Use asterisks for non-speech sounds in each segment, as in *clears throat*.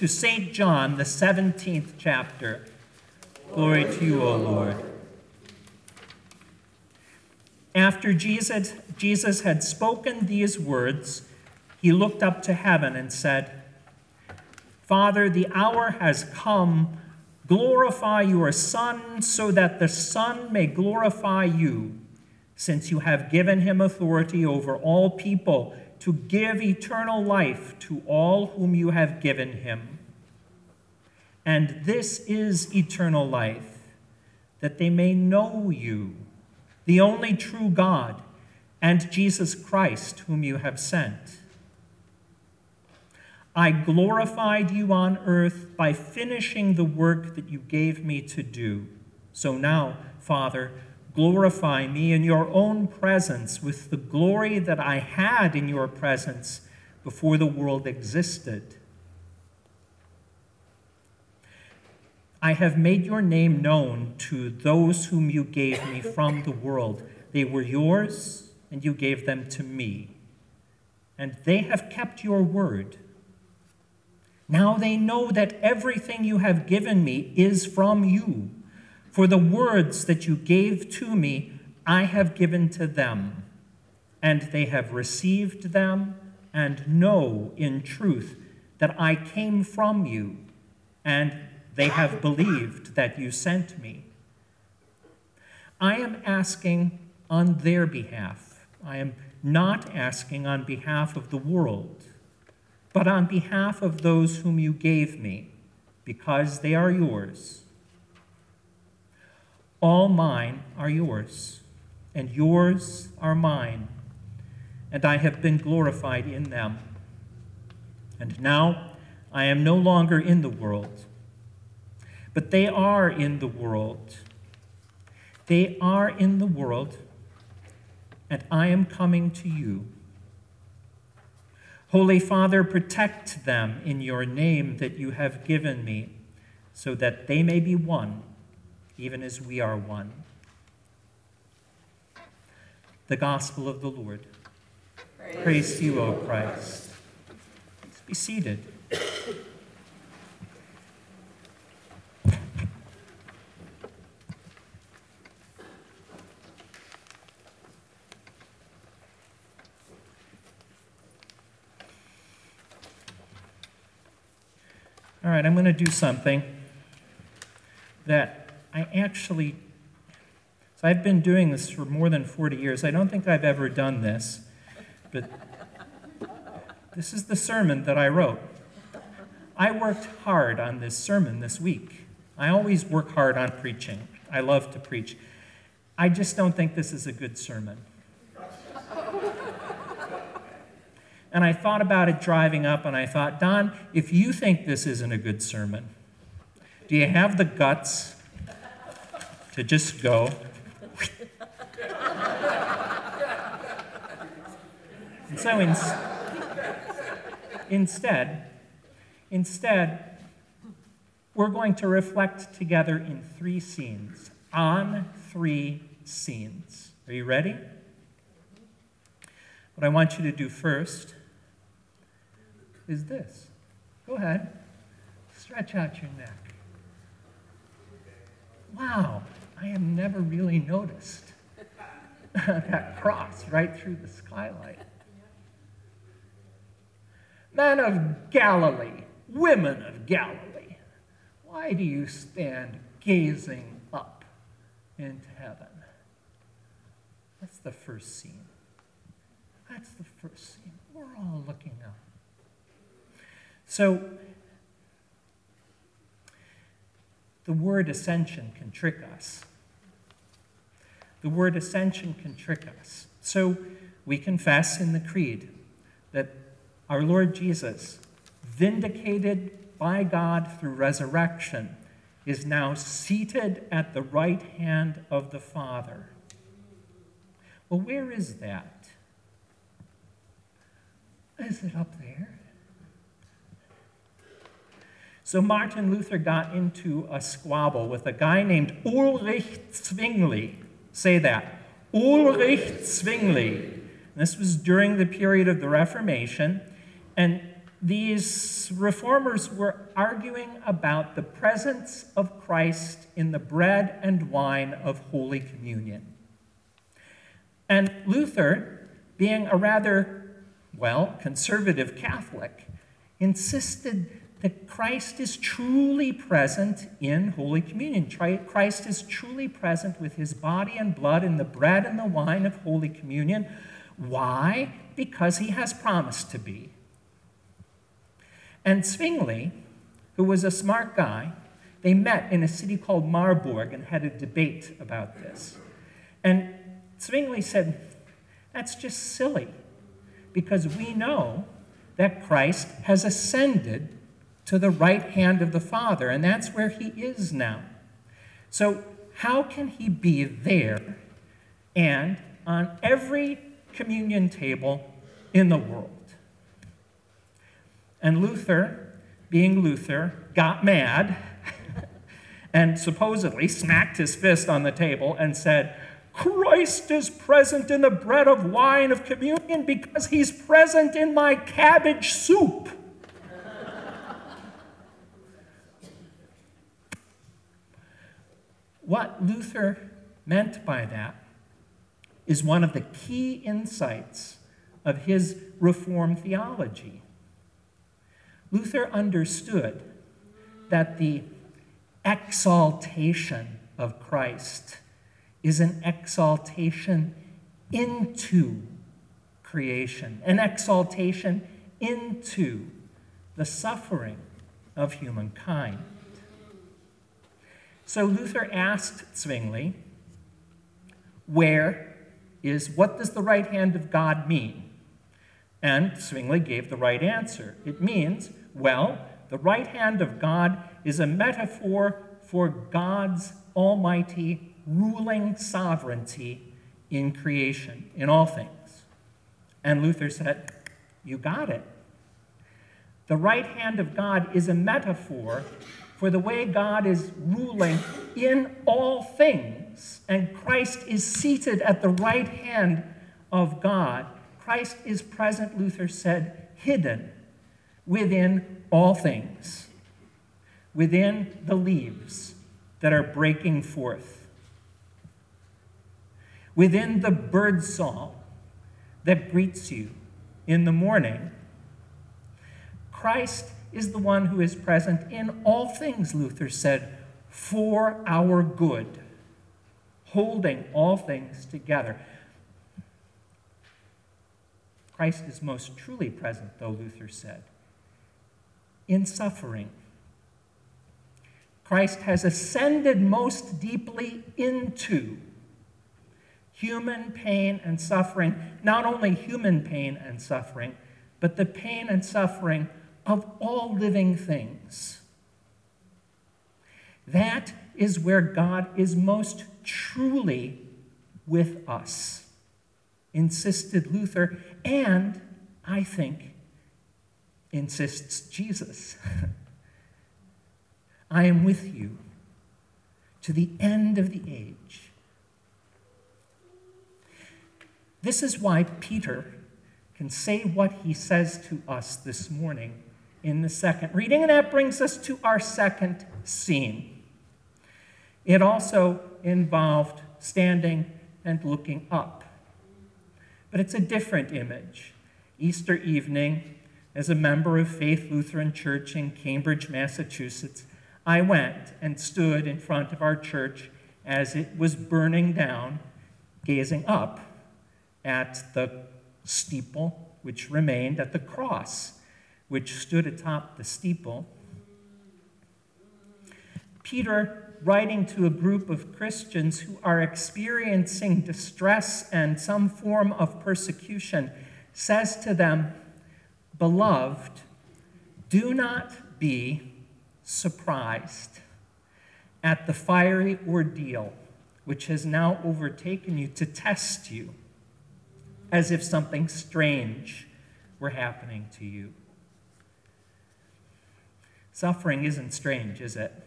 to St. John, the 17th chapter. Glory to you, O Lord. After Jesus, Jesus had spoken these words, he looked up to heaven and said, Father, the hour has come. Glorify your Son, so that the Son may glorify you, since you have given him authority over all people to give eternal life to all whom you have given him. And this is eternal life, that they may know you, the only true God, and Jesus Christ, whom you have sent. I glorified you on earth by finishing the work that you gave me to do. So now, Father, glorify me in your own presence with the glory that I had in your presence before the world existed. I have made your name known to those whom you gave me from the world. They were yours, and you gave them to me. And they have kept your word. Now they know that everything you have given me is from you. For the words that you gave to me, I have given to them, and they have received them and know in truth that I came from you, and they have believed that you sent me. I am asking on their behalf. I am not asking on behalf of the world, but on behalf of those whom you gave me, because they are yours. All mine are yours, and yours are mine, and I have been glorified in them. And now I am no longer in the world, but they are in the world. They are in the world, and I am coming to you. Holy Father, protect them in your name that you have given me, so that they may be one even as we are one. The Gospel of the Lord. Praise, Praise to you, O Christ. Please be seated. All right, I'm going to do something that I actually, so I've been doing this for more than 40 years. I don't think I've ever done this, but this is the sermon that I wrote. I worked hard on this sermon this week. I always work hard on preaching. I love to preach. I just don't think this is a good sermon. And I thought about it driving up, and I thought, Don, if you think this isn't a good sermon, do you have the guts to just go. and so in, instead, instead, we're going to reflect together in three scenes, on three scenes. Are you ready? What I want you to do first is this. Go ahead. Stretch out your neck. Wow, I have never really noticed *laughs* that cross right through the skylight. Men of Galilee, women of Galilee, why do you stand gazing up into heaven? That's the first scene. That's the first scene. We're all looking up. So, the word ascension can trick us. The word ascension can trick us. So we confess in the Creed that our Lord Jesus, vindicated by God through resurrection, is now seated at the right hand of the Father. Well, where is that? Is it up there? So Martin Luther got into a squabble with a guy named Ulrich Zwingli. Say that. Ulrich Zwingli. This was during the period of the Reformation. And these reformers were arguing about the presence of Christ in the bread and wine of Holy Communion. And Luther, being a rather, well, conservative Catholic, insisted that Christ is truly present in Holy Communion. Christ is truly present with his body and blood in the bread and the wine of Holy Communion. Why? Because he has promised to be. And Zwingli, who was a smart guy, they met in a city called Marburg and had a debate about this. And Zwingli said, That's just silly, because we know that Christ has ascended to the right hand of the Father, and that's where he is now. So, how can he be there and on every communion table in the world? And Luther, being Luther, got mad *laughs* and supposedly smacked his fist on the table and said, Christ is present in the bread of wine of communion because he's present in my cabbage soup. What Luther meant by that is one of the key insights of his Reformed theology. Luther understood that the exaltation of Christ is an exaltation into creation, an exaltation into the suffering of humankind. So Luther asked Zwingli, where is, what does the right hand of God mean? And Zwingli gave the right answer. It means well, the right hand of God is a metaphor for God's almighty ruling sovereignty in creation, in all things. And Luther said, You got it. The right hand of God is a metaphor for the way God is ruling in all things. And Christ is seated at the right hand of God. Christ is present, Luther said, hidden within all things, within the leaves that are breaking forth, within the bird song that greets you in the morning. Christ is the one who is present in all things, Luther said, for our good, holding all things together. Christ is most truly present, though, Luther said, in suffering. Christ has ascended most deeply into human pain and suffering, not only human pain and suffering, but the pain and suffering of all living things. That is where God is most truly with us, insisted Luther, and I think insists Jesus. *laughs* I am with you to the end of the age. This is why Peter can say what he says to us this morning in the second reading, and that brings us to our second scene. It also involved standing and looking up, but it's a different image. Easter evening, as a member of Faith Lutheran Church in Cambridge, Massachusetts, I went and stood in front of our church as it was burning down, gazing up at the steeple which remained at the cross which stood atop the steeple. Peter, writing to a group of Christians who are experiencing distress and some form of persecution, says to them, Beloved, do not be surprised at the fiery ordeal which has now overtaken you to test you, as if something strange were happening to you. Suffering isn't strange, is it?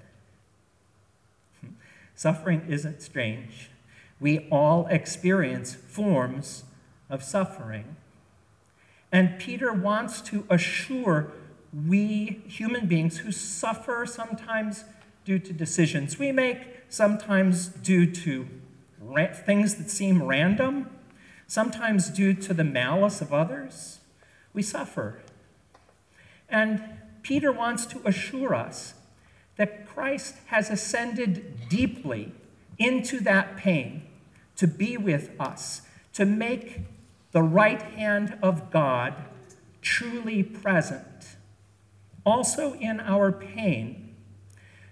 *laughs* Suffering isn't strange. We all experience forms of suffering. And Peter wants to assure we human beings who suffer sometimes due to decisions we make, sometimes due to ra- things that seem random, sometimes due to the malice of others, we suffer. And Peter wants to assure us that Christ has ascended deeply into that pain to be with us, to make the right hand of God truly present, also in our pain,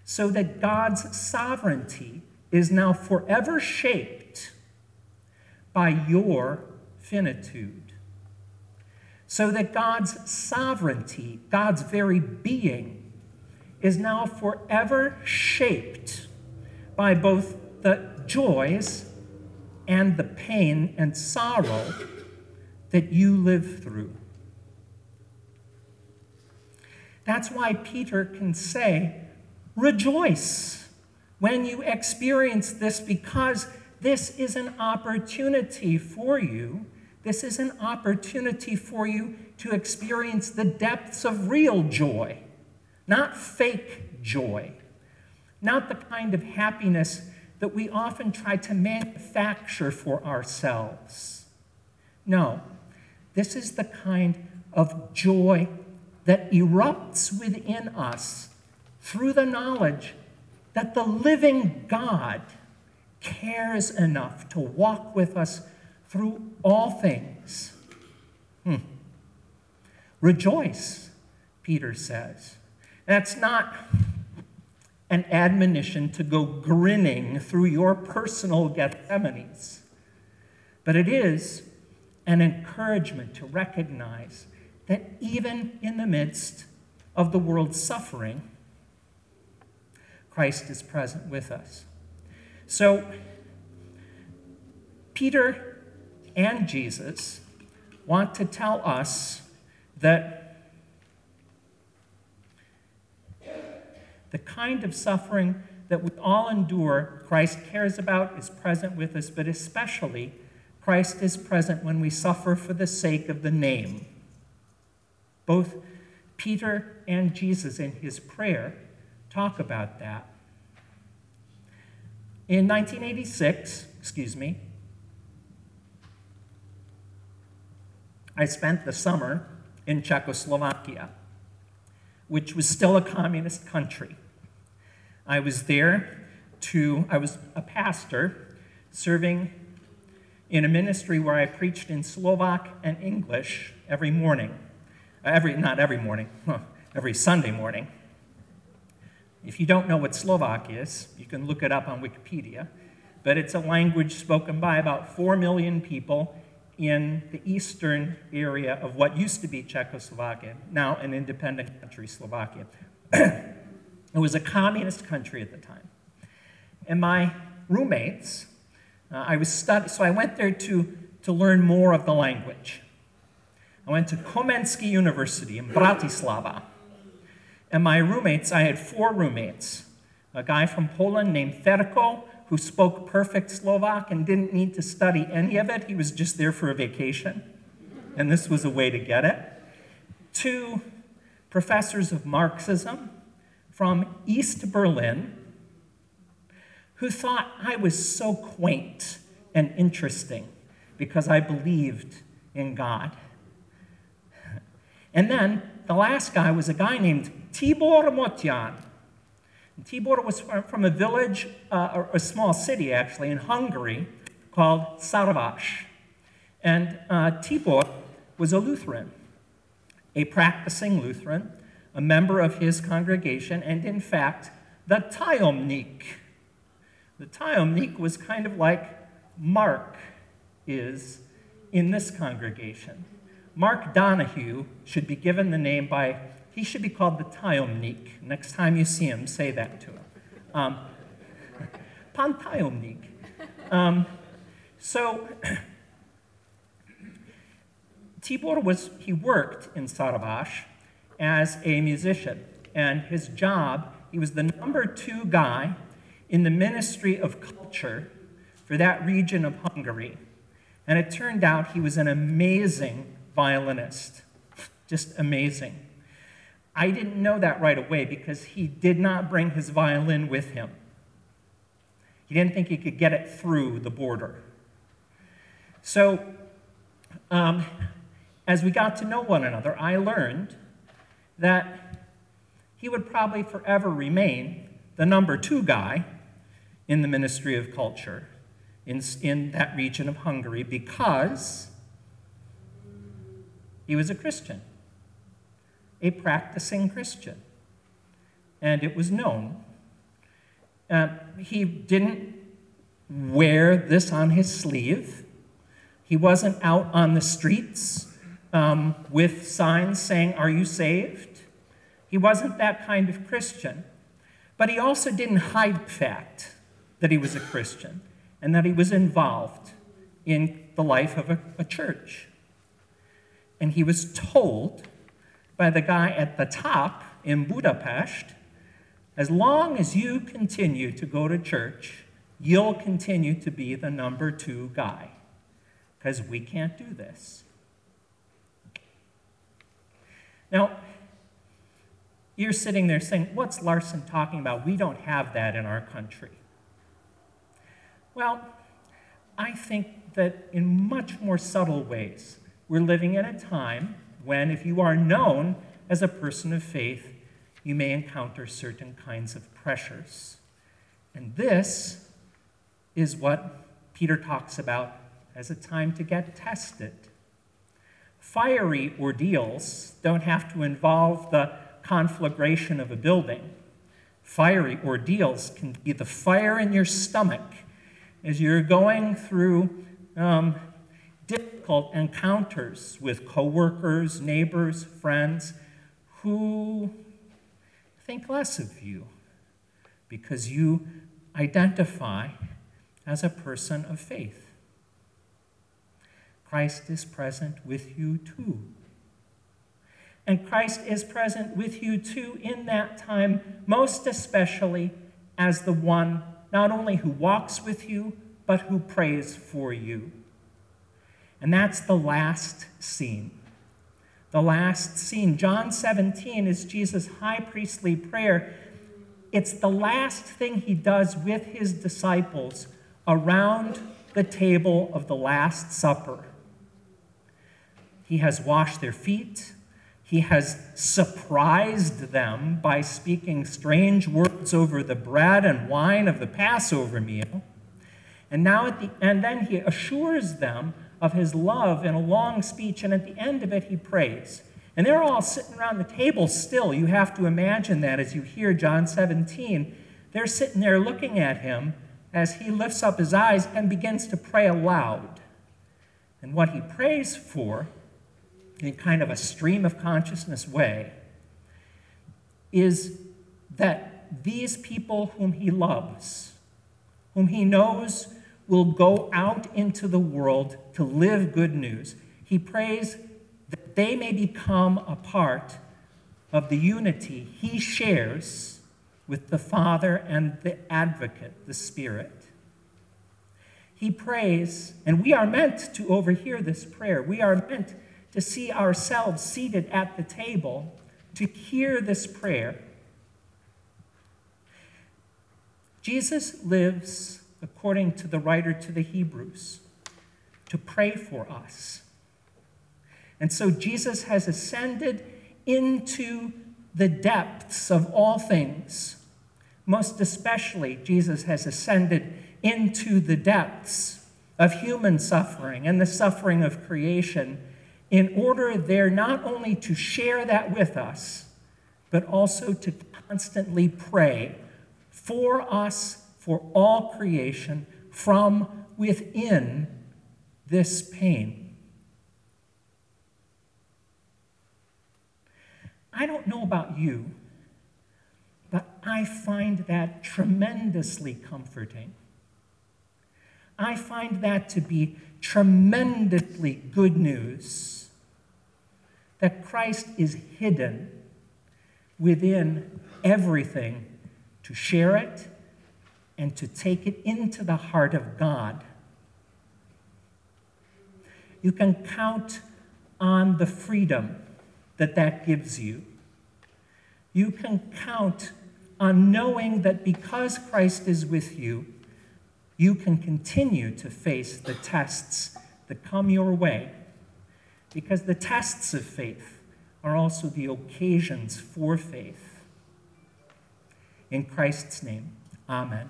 so that God's sovereignty is now forever shaped by your finitude. So that God's sovereignty, God's very being, is now forever shaped by both the joys and the pain and sorrow that you live through. That's why Peter can say, Rejoice when you experience this, because this is an opportunity for you. This is an opportunity for you to experience the depths of real joy, not fake joy, not the kind of happiness that we often try to manufacture for ourselves. No, this is the kind of joy that erupts within us through the knowledge that the living God cares enough to walk with us through all things. Hmm. Rejoice, Peter says. That's not an admonition to go grinning through your personal Gethsemanes, but it is an encouragement to recognize that even in the midst of the world's suffering, Christ is present with us. So, Peter and Jesus want to tell us that the kind of suffering that we all endure, Christ cares about, is present with us, but especially Christ is present when we suffer for the sake of the name. Both Peter and Jesus in his prayer talk about that. In 1986, excuse me, I spent the summer in Czechoslovakia, which was still a communist country. I was there to, I was a pastor serving in a ministry where I preached in Slovak and English every morning. Uh, every, not every morning, every Sunday morning. If you don't know what Slovak is, you can look it up on Wikipedia. But it's a language spoken by about 4 million people in the eastern area of what used to be Czechoslovakia, now an independent country, Slovakia. *clears throat* it was a communist country at the time. And my roommates, uh, I was so I went there to, to learn more of the language. I went to Komenský University in Bratislava. And my roommates, I had four roommates. A guy from Poland named Ferko, who spoke perfect Slovak and didn't need to study any of it. He was just there for a vacation. And this was a way to get it. Two professors of Marxism from East Berlin who thought I was so quaint and interesting because I believed in God. And then the last guy was a guy named Tibor Motyan. Tibor was from a village, uh, a small city actually, in Hungary called Szarvas. And uh, Tibor was a Lutheran, a practicing Lutheran, a member of his congregation, and in fact, the Tajomnik. The Tajomnik was kind of like Mark is in this congregation. Mark Donahue should be given the name by, he should be called the Tajomnik. Next time you see him, say that to him. Um, *laughs* Pan Tajomnik. Um, so, *clears throat* Tibor was, he worked in Szarvas as a musician, and his job, he was the number two guy in the Ministry of Culture for that region of Hungary. And it turned out he was an amazing violinist. Just amazing. I didn't know that right away because he did not bring his violin with him. He didn't think he could get it through the border. So, um, as we got to know one another, I learned that he would probably forever remain the number two guy in the Ministry of Culture in, in that region of Hungary because he was a Christian, a practicing Christian. And it was known. Uh, he didn't wear this on his sleeve. He wasn't out on the streets um, with signs saying, Are you saved? He wasn't that kind of Christian. But he also didn't hide the fact that he was a Christian and that he was involved in the life of a, a church. And he was told by the guy at the top in Budapest as long as you continue to go to church, you'll continue to be the number two guy because we can't do this. Now, you're sitting there saying, What's Larson talking about? We don't have that in our country. Well, I think that in much more subtle ways, we're living in a time when, if you are known as a person of faith, you may encounter certain kinds of pressures. And this is what Peter talks about as a time to get tested. Fiery ordeals don't have to involve the conflagration of a building. Fiery ordeals can be the fire in your stomach as you're going through um, difficult encounters with coworkers, neighbors, friends who think less of you because you identify as a person of faith. Christ is present with you too. And Christ is present with you too in that time, most especially as the one not only who walks with you, but who prays for you. And that's the last scene. The last scene. John 17 is Jesus' high priestly prayer. It's the last thing he does with his disciples around the table of the Last Supper. He has washed their feet. He has surprised them by speaking strange words over the bread and wine of the Passover meal. And now at the and then he assures them of his love in a long speech, and at the end of it he prays. And they're all sitting around the table still. You have to imagine that as you hear John 17. They're sitting there looking at him as he lifts up his eyes and begins to pray aloud. And what he prays for in kind of a stream of consciousness way is that these people whom he loves, whom he knows will go out into the world to live good news, he prays that they may become a part of the unity he shares with the Father and the Advocate, the Spirit. He prays, and we are meant to overhear this prayer. We are meant to see ourselves seated at the table to hear this prayer. Jesus lives, according to the writer to the Hebrews, to pray for us. And so Jesus has ascended into the depths of all things. Most especially, Jesus has ascended into the depths of human suffering and the suffering of creation in order there not only to share that with us, but also to constantly pray for us, for all creation, from within this pain. I don't know about you, but I find that tremendously comforting. I find that to be tremendously good news that Christ is hidden within everything to share it and to take it into the heart of God. You can count on the freedom that that gives you You can count on knowing that because Christ is with you, you can continue to face the tests that come your way. Because the tests of faith are also the occasions for faith. In Christ's name, amen.